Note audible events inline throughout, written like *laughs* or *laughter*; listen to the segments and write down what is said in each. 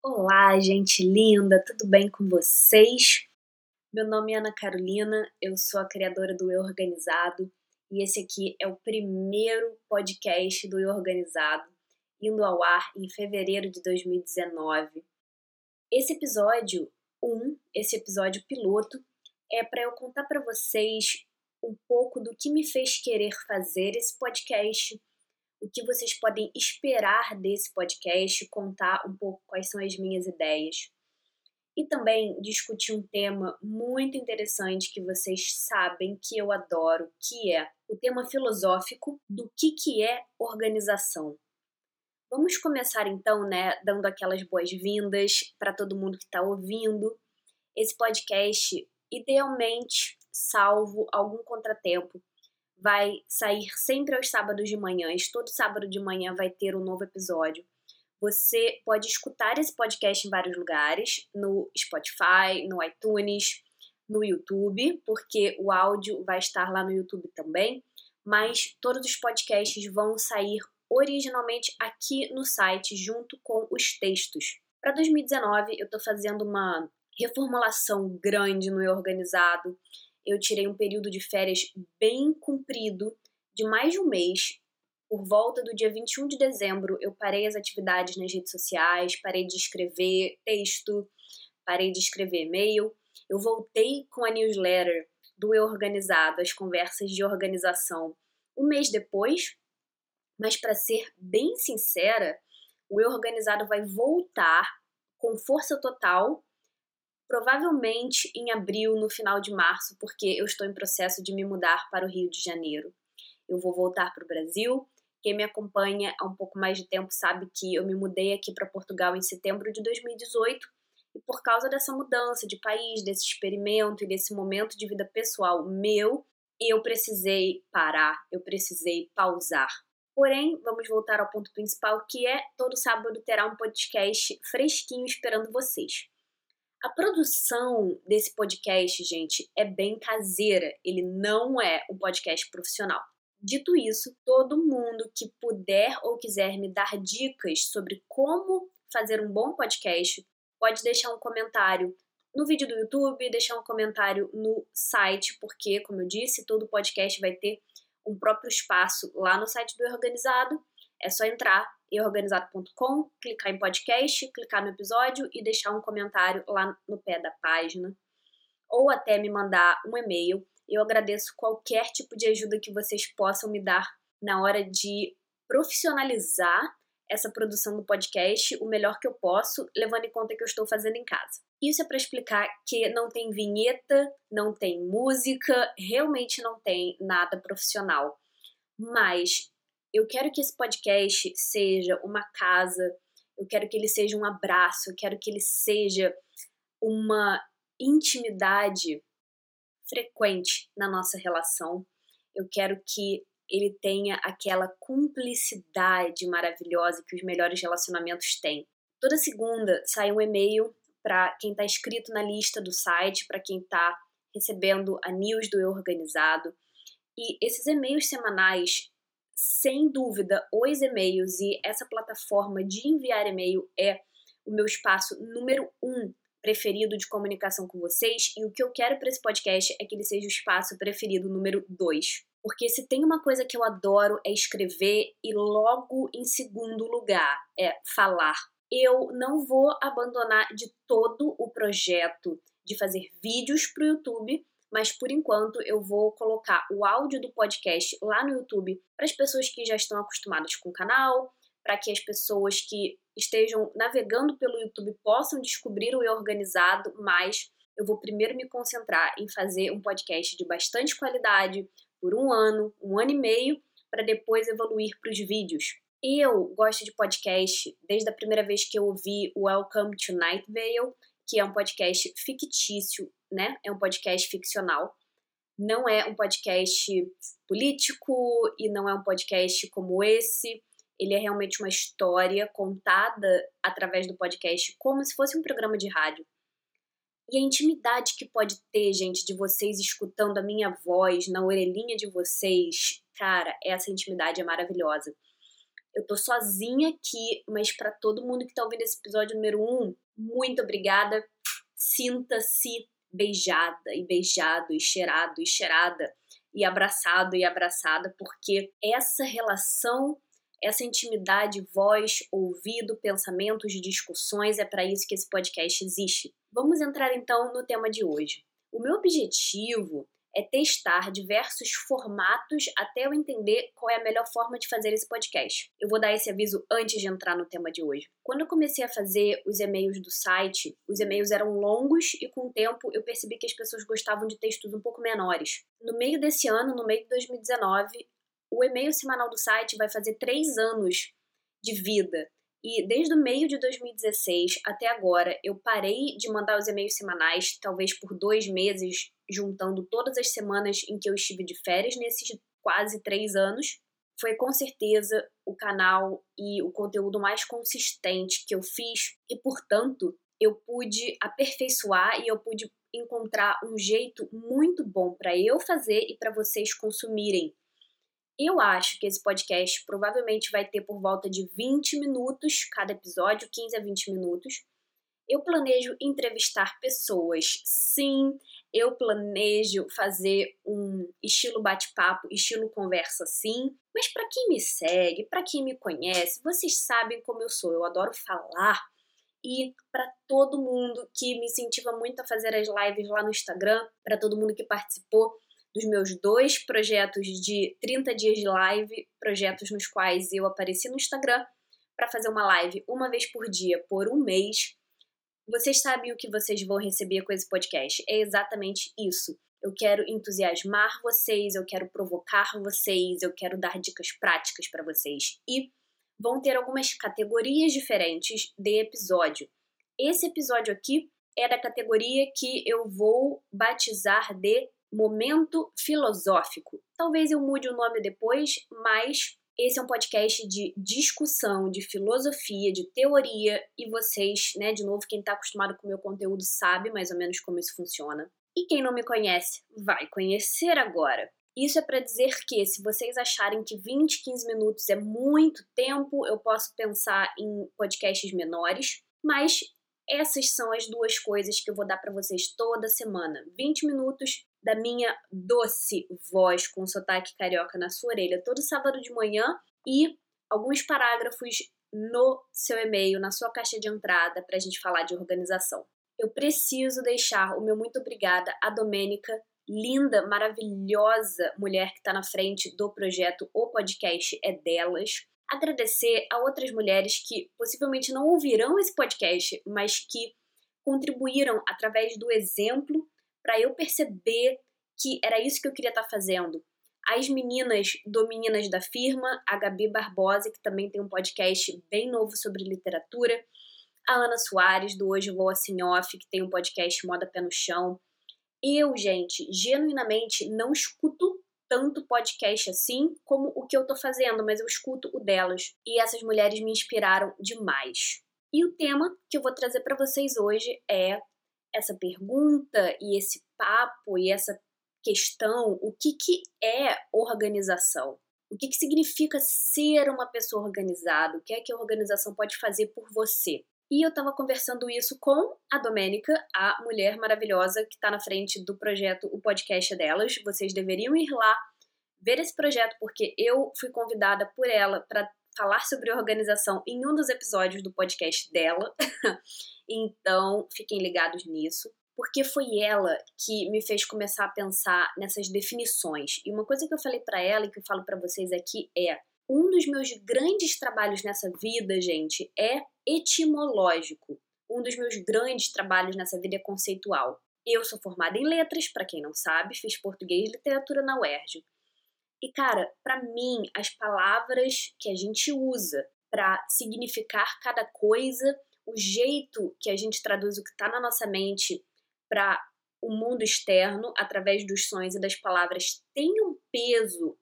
Olá, gente linda, tudo bem com vocês? Meu nome é Ana Carolina, eu sou a criadora do Eu Organizado e esse aqui é o primeiro podcast do Eu Organizado, indo ao ar em fevereiro de 2019. Esse episódio 1, um, esse episódio piloto, é para eu contar para vocês um pouco do que me fez querer fazer esse podcast o que vocês podem esperar desse podcast, contar um pouco quais são as minhas ideias. E também discutir um tema muito interessante que vocês sabem que eu adoro, que é o tema filosófico do que, que é organização. Vamos começar então, né, dando aquelas boas-vindas para todo mundo que está ouvindo. Esse podcast, idealmente, salvo algum contratempo, vai sair sempre aos sábados de manhã. Todo sábado de manhã vai ter um novo episódio. Você pode escutar esse podcast em vários lugares, no Spotify, no iTunes, no YouTube, porque o áudio vai estar lá no YouTube também, mas todos os podcasts vão sair originalmente aqui no site junto com os textos. Para 2019, eu estou fazendo uma reformulação grande no Organizado eu tirei um período de férias bem comprido, de mais de um mês. Por volta do dia 21 de dezembro, eu parei as atividades nas redes sociais, parei de escrever texto, parei de escrever e-mail. Eu voltei com a newsletter do Eu Organizado, as conversas de organização, um mês depois. Mas, para ser bem sincera, o Eu Organizado vai voltar com força total provavelmente em abril, no final de março, porque eu estou em processo de me mudar para o Rio de Janeiro. Eu vou voltar para o Brasil. Quem me acompanha há um pouco mais de tempo sabe que eu me mudei aqui para Portugal em setembro de 2018 e por causa dessa mudança de país, desse experimento e desse momento de vida pessoal meu, eu precisei parar, eu precisei pausar. Porém, vamos voltar ao ponto principal, que é todo sábado terá um podcast fresquinho esperando vocês. A produção desse podcast, gente, é bem caseira. Ele não é um podcast profissional. Dito isso, todo mundo que puder ou quiser me dar dicas sobre como fazer um bom podcast, pode deixar um comentário no vídeo do YouTube, deixar um comentário no site, porque, como eu disse, todo podcast vai ter um próprio espaço lá no site do Organizado. É só entrar eorganizado.com, clicar em podcast, clicar no episódio e deixar um comentário lá no pé da página. Ou até me mandar um e-mail. Eu agradeço qualquer tipo de ajuda que vocês possam me dar na hora de profissionalizar essa produção do podcast o melhor que eu posso, levando em conta que eu estou fazendo em casa. Isso é para explicar que não tem vinheta, não tem música, realmente não tem nada profissional. Mas eu quero que esse podcast seja uma casa, eu quero que ele seja um abraço, eu quero que ele seja uma intimidade frequente na nossa relação. Eu quero que ele tenha aquela cumplicidade maravilhosa que os melhores relacionamentos têm. Toda segunda sai um e-mail para quem está inscrito na lista do site, para quem está recebendo a news do Eu Organizado. E esses e-mails semanais sem dúvida, os e-mails e essa plataforma de enviar e-mail é o meu espaço número um preferido de comunicação com vocês. E o que eu quero para esse podcast é que ele seja o espaço preferido número dois. Porque se tem uma coisa que eu adoro é escrever e logo em segundo lugar é falar. Eu não vou abandonar de todo o projeto de fazer vídeos para o YouTube, mas por enquanto eu vou colocar o áudio do podcast lá no YouTube para as pessoas que já estão acostumadas com o canal, para que as pessoas que estejam navegando pelo YouTube possam descobrir o Eu Organizado, mas eu vou primeiro me concentrar em fazer um podcast de bastante qualidade por um ano, um ano e meio, para depois evoluir para os vídeos. Eu gosto de podcast desde a primeira vez que eu ouvi Welcome to Night Vale, que é um podcast fictício né? É um podcast ficcional. Não é um podcast político e não é um podcast como esse. Ele é realmente uma história contada através do podcast como se fosse um programa de rádio. E a intimidade que pode ter, gente, de vocês escutando a minha voz na orelhinha de vocês, cara, essa intimidade é maravilhosa. Eu tô sozinha aqui, mas para todo mundo que tá ouvindo esse episódio número 1, um, muito obrigada. Sinta-se beijada e beijado e cheirado e cheirada e abraçado e abraçada, porque essa relação, essa intimidade, voz, ouvido, pensamentos, discussões, é para isso que esse podcast existe. Vamos entrar então no tema de hoje. O meu objetivo é testar diversos formatos até eu entender qual é a melhor forma de fazer esse podcast. Eu vou dar esse aviso antes de entrar no tema de hoje. Quando eu comecei a fazer os e-mails do site, os e-mails eram longos e com o tempo eu percebi que as pessoas gostavam de textos um pouco menores. No meio desse ano, no meio de 2019, o e-mail semanal do site vai fazer três anos de vida. E desde o meio de 2016 até agora, eu parei de mandar os e-mails semanais, talvez por dois meses, juntando todas as semanas em que eu estive de férias nesses quase três anos. Foi com certeza o canal e o conteúdo mais consistente que eu fiz, e portanto eu pude aperfeiçoar e eu pude encontrar um jeito muito bom para eu fazer e para vocês consumirem eu acho que esse podcast provavelmente vai ter por volta de 20 minutos cada episódio, 15 a 20 minutos. Eu planejo entrevistar pessoas, sim. Eu planejo fazer um estilo bate-papo, estilo conversa, sim. Mas para quem me segue, para quem me conhece, vocês sabem como eu sou. Eu adoro falar. E para todo mundo que me incentiva muito a fazer as lives lá no Instagram, para todo mundo que participou, dos meus dois projetos de 30 dias de live, projetos nos quais eu apareci no Instagram para fazer uma live uma vez por dia por um mês. Vocês sabem o que vocês vão receber com esse podcast? É exatamente isso. Eu quero entusiasmar vocês, eu quero provocar vocês, eu quero dar dicas práticas para vocês. E vão ter algumas categorias diferentes de episódio. Esse episódio aqui é da categoria que eu vou batizar de Momento Filosófico. Talvez eu mude o nome depois, mas esse é um podcast de discussão, de filosofia, de teoria, e vocês, né, de novo, quem está acostumado com o meu conteúdo sabe mais ou menos como isso funciona. E quem não me conhece, vai conhecer agora. Isso é para dizer que, se vocês acharem que 20, 15 minutos é muito tempo, eu posso pensar em podcasts menores, mas essas são as duas coisas que eu vou dar para vocês toda semana. 20 minutos da minha doce voz com sotaque carioca na sua orelha todo sábado de manhã e alguns parágrafos no seu e-mail, na sua caixa de entrada, para a gente falar de organização. Eu preciso deixar o meu muito obrigada à Domênica, linda, maravilhosa mulher que está na frente do projeto O Podcast é Delas. Agradecer a outras mulheres que possivelmente não ouvirão esse podcast, mas que contribuíram através do exemplo para eu perceber que era isso que eu queria estar tá fazendo. As meninas do Meninas da Firma, a Gabi Barbosa, que também tem um podcast bem novo sobre literatura, a Ana Soares, do Hoje Vou Assim Off, que tem um podcast Moda Pé no Chão. Eu, gente, genuinamente não escuto tanto podcast assim como o que eu tô fazendo, mas eu escuto o delas. E essas mulheres me inspiraram demais. E o tema que eu vou trazer para vocês hoje é essa pergunta e esse papo e essa questão, o que, que é organização? O que, que significa ser uma pessoa organizada? O que é que a organização pode fazer por você? E eu estava conversando isso com a Domênica, a mulher maravilhosa que está na frente do projeto O Podcast Delas. Vocês deveriam ir lá ver esse projeto, porque eu fui convidada por ela para falar sobre organização em um dos episódios do podcast dela. *laughs* então, fiquem ligados nisso, porque foi ela que me fez começar a pensar nessas definições. E uma coisa que eu falei para ela e que eu falo para vocês aqui é: um dos meus grandes trabalhos nessa vida, gente, é etimológico. Um dos meus grandes trabalhos nessa vida é conceitual. Eu sou formada em letras, para quem não sabe, fiz português e literatura na UERJ. E cara, para mim, as palavras que a gente usa para significar cada coisa, o jeito que a gente traduz o que está na nossa mente para o mundo externo através dos sons e das palavras tem um peso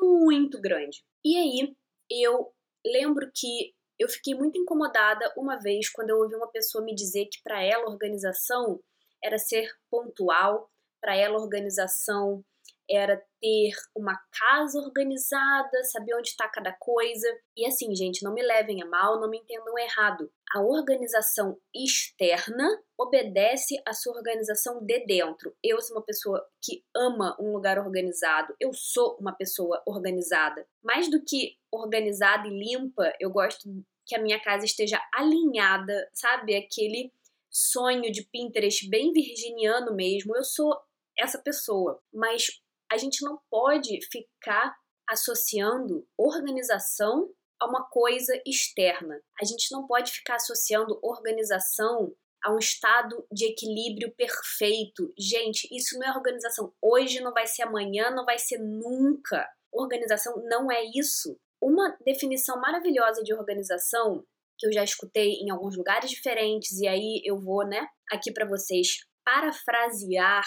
muito grande. E aí, eu lembro que eu fiquei muito incomodada uma vez quando eu ouvi uma pessoa me dizer que para ela organização era ser pontual, para ela organização era ter uma casa organizada, saber onde está cada coisa. E assim, gente, não me levem a mal, não me entendam errado. A organização externa obedece à sua organização de dentro. Eu sou uma pessoa que ama um lugar organizado. Eu sou uma pessoa organizada. Mais do que organizada e limpa, eu gosto que a minha casa esteja alinhada, sabe? Aquele sonho de Pinterest bem virginiano mesmo. Eu sou essa pessoa, mas a gente não pode ficar associando organização a uma coisa externa. A gente não pode ficar associando organização a um estado de equilíbrio perfeito. Gente, isso não é organização. Hoje não vai ser amanhã, não vai ser nunca. Organização não é isso. Uma definição maravilhosa de organização que eu já escutei em alguns lugares diferentes e aí eu vou, né, aqui para vocês parafrasear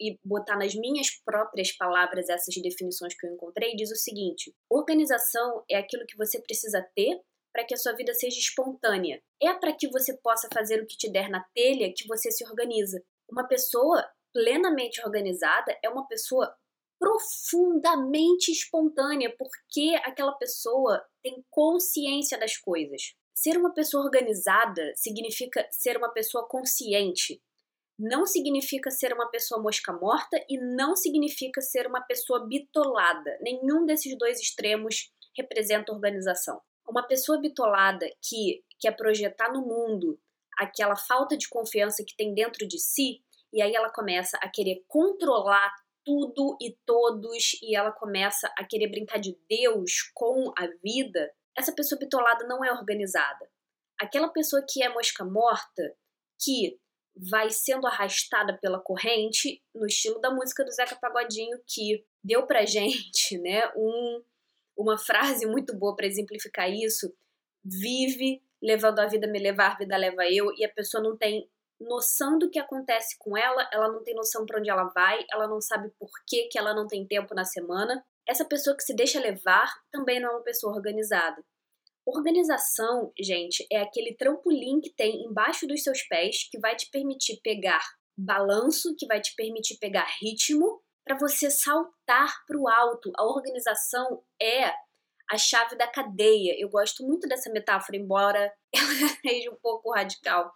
e botar nas minhas próprias palavras essas definições que eu encontrei, diz o seguinte: organização é aquilo que você precisa ter para que a sua vida seja espontânea. É para que você possa fazer o que te der na telha que você se organiza. Uma pessoa plenamente organizada é uma pessoa profundamente espontânea, porque aquela pessoa tem consciência das coisas. Ser uma pessoa organizada significa ser uma pessoa consciente. Não significa ser uma pessoa mosca morta e não significa ser uma pessoa bitolada. Nenhum desses dois extremos representa organização. Uma pessoa bitolada que quer projetar no mundo aquela falta de confiança que tem dentro de si, e aí ela começa a querer controlar tudo e todos, e ela começa a querer brincar de Deus com a vida, essa pessoa bitolada não é organizada. Aquela pessoa que é mosca morta, que vai sendo arrastada pela corrente, no estilo da música do Zeca Pagodinho, que deu pra *laughs* gente, né, um, uma frase muito boa para exemplificar isso, vive levando a vida me levar, vida leva eu, e a pessoa não tem noção do que acontece com ela, ela não tem noção para onde ela vai, ela não sabe por que, que ela não tem tempo na semana. Essa pessoa que se deixa levar também não é uma pessoa organizada. Organização, gente, é aquele trampolim que tem embaixo dos seus pés que vai te permitir pegar balanço, que vai te permitir pegar ritmo para você saltar para o alto. A organização é a chave da cadeia. Eu gosto muito dessa metáfora, embora *laughs* ela seja um pouco radical.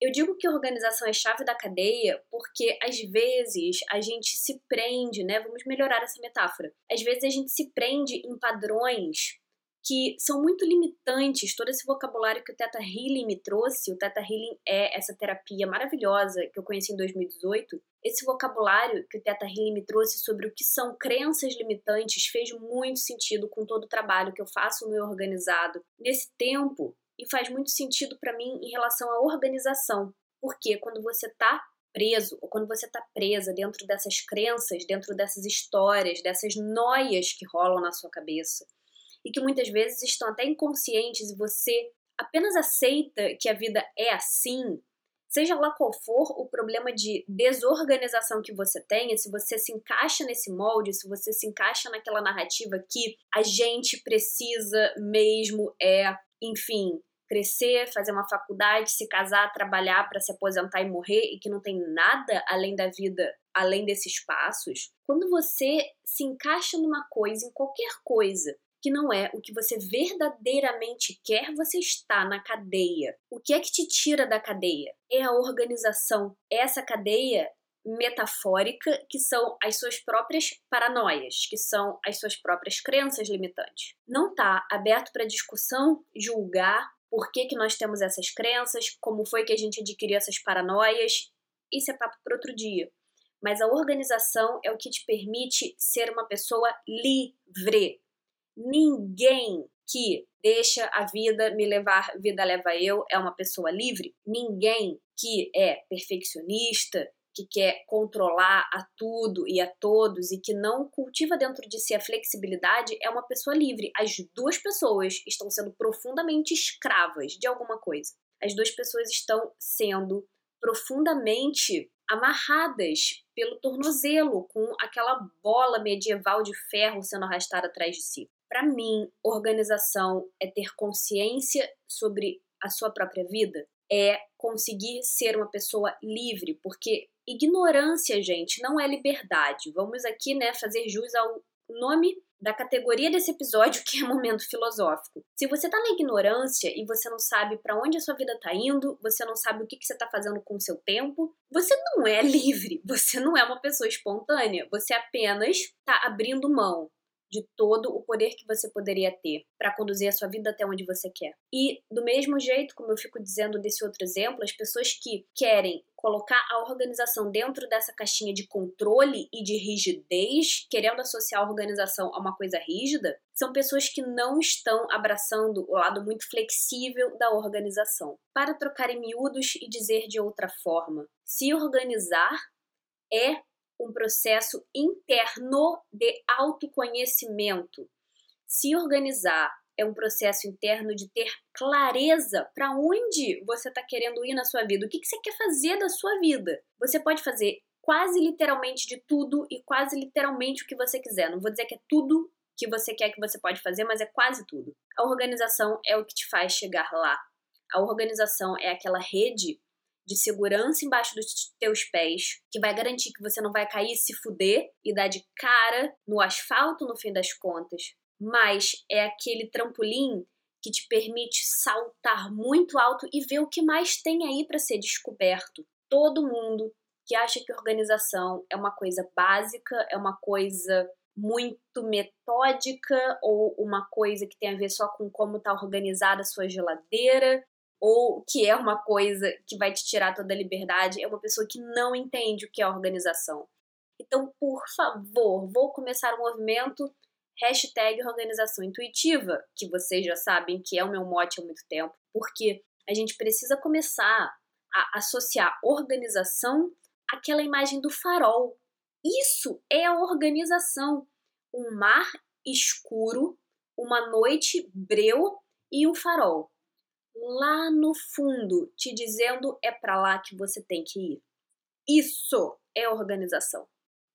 Eu digo que organização é chave da cadeia porque às vezes a gente se prende, né? Vamos melhorar essa metáfora. Às vezes a gente se prende em padrões que são muito limitantes. Todo esse vocabulário que o Teta Healing me trouxe, o Teta Healing é essa terapia maravilhosa que eu conheci em 2018. Esse vocabulário que o Teta Healing me trouxe sobre o que são crenças limitantes fez muito sentido com todo o trabalho que eu faço no Organizado. Nesse tempo, e faz muito sentido para mim em relação à organização. Porque quando você está preso ou quando você está presa dentro dessas crenças, dentro dessas histórias, dessas noias que rolam na sua cabeça e que muitas vezes estão até inconscientes e você apenas aceita que a vida é assim, seja lá qual for o problema de desorganização que você tenha, se você se encaixa nesse molde, se você se encaixa naquela narrativa que a gente precisa mesmo é, enfim, crescer, fazer uma faculdade, se casar, trabalhar para se aposentar e morrer e que não tem nada além da vida, além desses passos, quando você se encaixa numa coisa, em qualquer coisa, que não é o que você verdadeiramente quer, você está na cadeia. O que é que te tira da cadeia? É a organização. Essa cadeia metafórica, que são as suas próprias paranoias, que são as suas próprias crenças limitantes. Não está aberto para discussão, julgar por que, que nós temos essas crenças, como foi que a gente adquiriu essas paranoias. Isso é papo para outro dia. Mas a organização é o que te permite ser uma pessoa livre. Ninguém que deixa a vida me levar, vida leva eu, é uma pessoa livre. Ninguém que é perfeccionista, que quer controlar a tudo e a todos e que não cultiva dentro de si a flexibilidade é uma pessoa livre. As duas pessoas estão sendo profundamente escravas de alguma coisa. As duas pessoas estão sendo profundamente amarradas pelo tornozelo com aquela bola medieval de ferro sendo arrastada atrás de si. Para mim, organização é ter consciência sobre a sua própria vida, é conseguir ser uma pessoa livre, porque ignorância, gente, não é liberdade. Vamos aqui, né, fazer jus ao nome da categoria desse episódio, *laughs* que é momento filosófico. Se você tá na ignorância e você não sabe para onde a sua vida tá indo, você não sabe o que, que você tá fazendo com o seu tempo, você não é *laughs* livre, você não é uma pessoa espontânea, você apenas tá abrindo mão de todo o poder que você poderia ter para conduzir a sua vida até onde você quer. E do mesmo jeito, como eu fico dizendo desse outro exemplo, as pessoas que querem colocar a organização dentro dessa caixinha de controle e de rigidez, querendo associar a organização a uma coisa rígida, são pessoas que não estão abraçando o lado muito flexível da organização. Para trocar em miúdos e dizer de outra forma, se organizar é um processo interno de autoconhecimento. Se organizar é um processo interno de ter clareza para onde você está querendo ir na sua vida, o que, que você quer fazer da sua vida. Você pode fazer quase literalmente de tudo e quase literalmente o que você quiser. Não vou dizer que é tudo que você quer que você pode fazer, mas é quase tudo. A organização é o que te faz chegar lá. A organização é aquela rede de segurança embaixo dos teus pés, que vai garantir que você não vai cair, se fuder e dar de cara no asfalto no fim das contas. Mas é aquele trampolim que te permite saltar muito alto e ver o que mais tem aí para ser descoberto. Todo mundo que acha que organização é uma coisa básica, é uma coisa muito metódica ou uma coisa que tem a ver só com como está organizada a sua geladeira ou que é uma coisa que vai te tirar toda a liberdade, é uma pessoa que não entende o que é organização. Então, por favor, vou começar um movimento hashtag organização intuitiva, que vocês já sabem que é o meu mote há muito tempo, porque a gente precisa começar a associar organização àquela imagem do farol. Isso é a organização. Um mar escuro, uma noite breu e um farol lá no fundo te dizendo é para lá que você tem que ir. Isso é organização.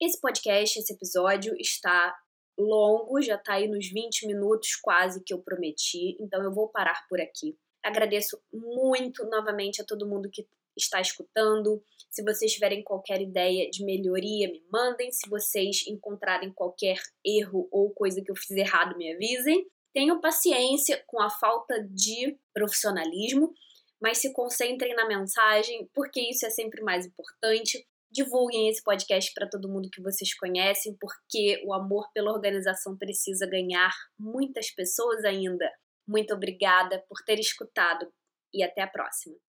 Esse podcast, esse episódio está longo, já está aí nos 20 minutos quase que eu prometi, então eu vou parar por aqui. Agradeço muito novamente a todo mundo que está escutando. Se vocês tiverem qualquer ideia de melhoria, me mandem. Se vocês encontrarem qualquer erro ou coisa que eu fiz errado, me avisem. Tenham paciência com a falta de profissionalismo, mas se concentrem na mensagem, porque isso é sempre mais importante. Divulguem esse podcast para todo mundo que vocês conhecem, porque o amor pela organização precisa ganhar muitas pessoas ainda. Muito obrigada por ter escutado e até a próxima.